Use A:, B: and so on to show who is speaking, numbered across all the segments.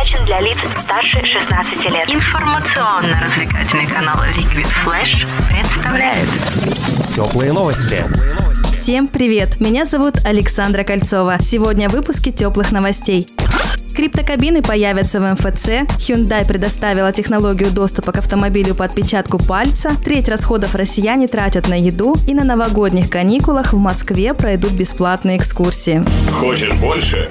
A: предназначен для лиц старше 16 лет.
B: Информационно-развлекательный канал Liquid Flash представляет
C: Теплые новости.
D: Всем привет! Меня зовут Александра Кольцова. Сегодня в выпуске теплых новостей. Криптокабины появятся в МФЦ, Hyundai предоставила технологию доступа к автомобилю по отпечатку пальца, треть расходов россияне тратят на еду и на новогодних каникулах в Москве пройдут бесплатные экскурсии.
E: Хочешь больше?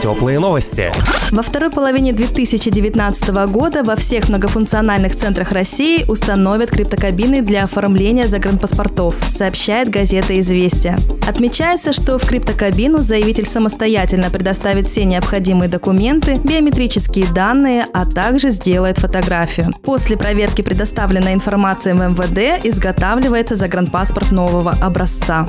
C: Теплые новости.
D: Во второй половине 2019 года во всех многофункциональных центрах России установят криптокабины для оформления загранпаспортов, сообщает газета «Известия». Отмечается, что в криптокабину заявитель самостоятельно предоставит все необходимые документы, биометрические данные, а также сделает фотографию. После проверки предоставленной информации в МВД изготавливается загранпаспорт нового образца.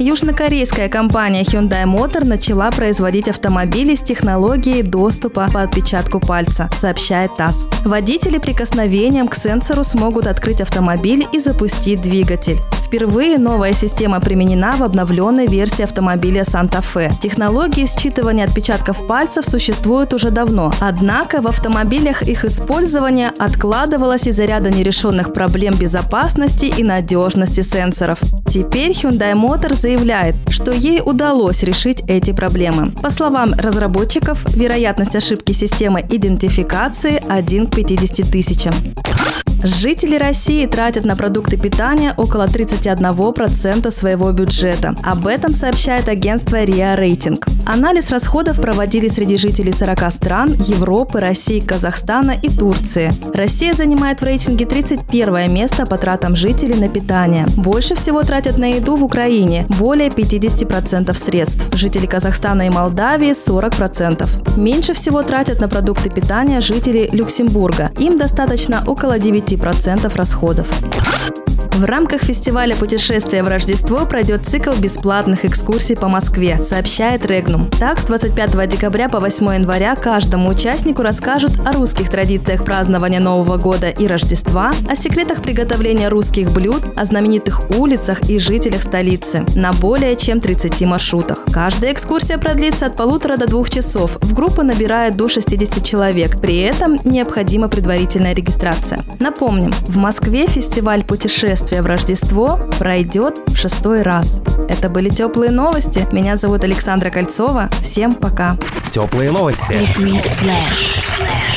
D: Южнокорейская компания Hyundai Motor начала производить автомобили с технологией доступа по отпечатку пальца, сообщает ТАСС. Водители прикосновением к сенсору смогут открыть автомобиль и запустить двигатель. Впервые новая система применена в обновленной версии автомобиля Fe. Технологии считывания отпечатков пальцев существуют уже давно, однако в автомобилях их использование откладывалось из-за ряда нерешенных проблем безопасности и надежности сенсоров. Теперь Hyundai Motor заявляет, что ей удалось решить эти проблемы. По словам разработчиков, вероятность ошибки системы идентификации 1 к 50 тысячам. Жители России тратят на продукты питания около 31% своего бюджета. Об этом сообщает агентство РИА Рейтинг. Анализ расходов проводили среди жителей 40 стран Европы, России, Казахстана и Турции. Россия занимает в рейтинге 31 место по тратам жителей на питание. Больше всего тратят на еду в Украине – более 50% средств. Жители Казахстана и Молдавии – 40%. Меньше всего тратят на продукты питания жители Люксембурга. Им достаточно около 9% расходов. В рамках фестиваля путешествия в Рождество пройдет цикл бесплатных экскурсий по Москве, сообщает Регнум. Так, с 25 декабря по 8 января каждому участнику расскажут о русских традициях празднования Нового года и Рождества, о секретах приготовления русских блюд, о знаменитых улицах и жителях столицы на более чем 30 маршрутах. Каждая экскурсия продлится от полутора до двух часов. В группу набирает до 60 человек. При этом необходима предварительная регистрация. Напомним, в Москве фестиваль путешествия в Рождество пройдет в шестой раз. Это были теплые новости. Меня зовут Александра Кольцова. Всем пока.
C: Теплые новости.
B: Liquid Flash.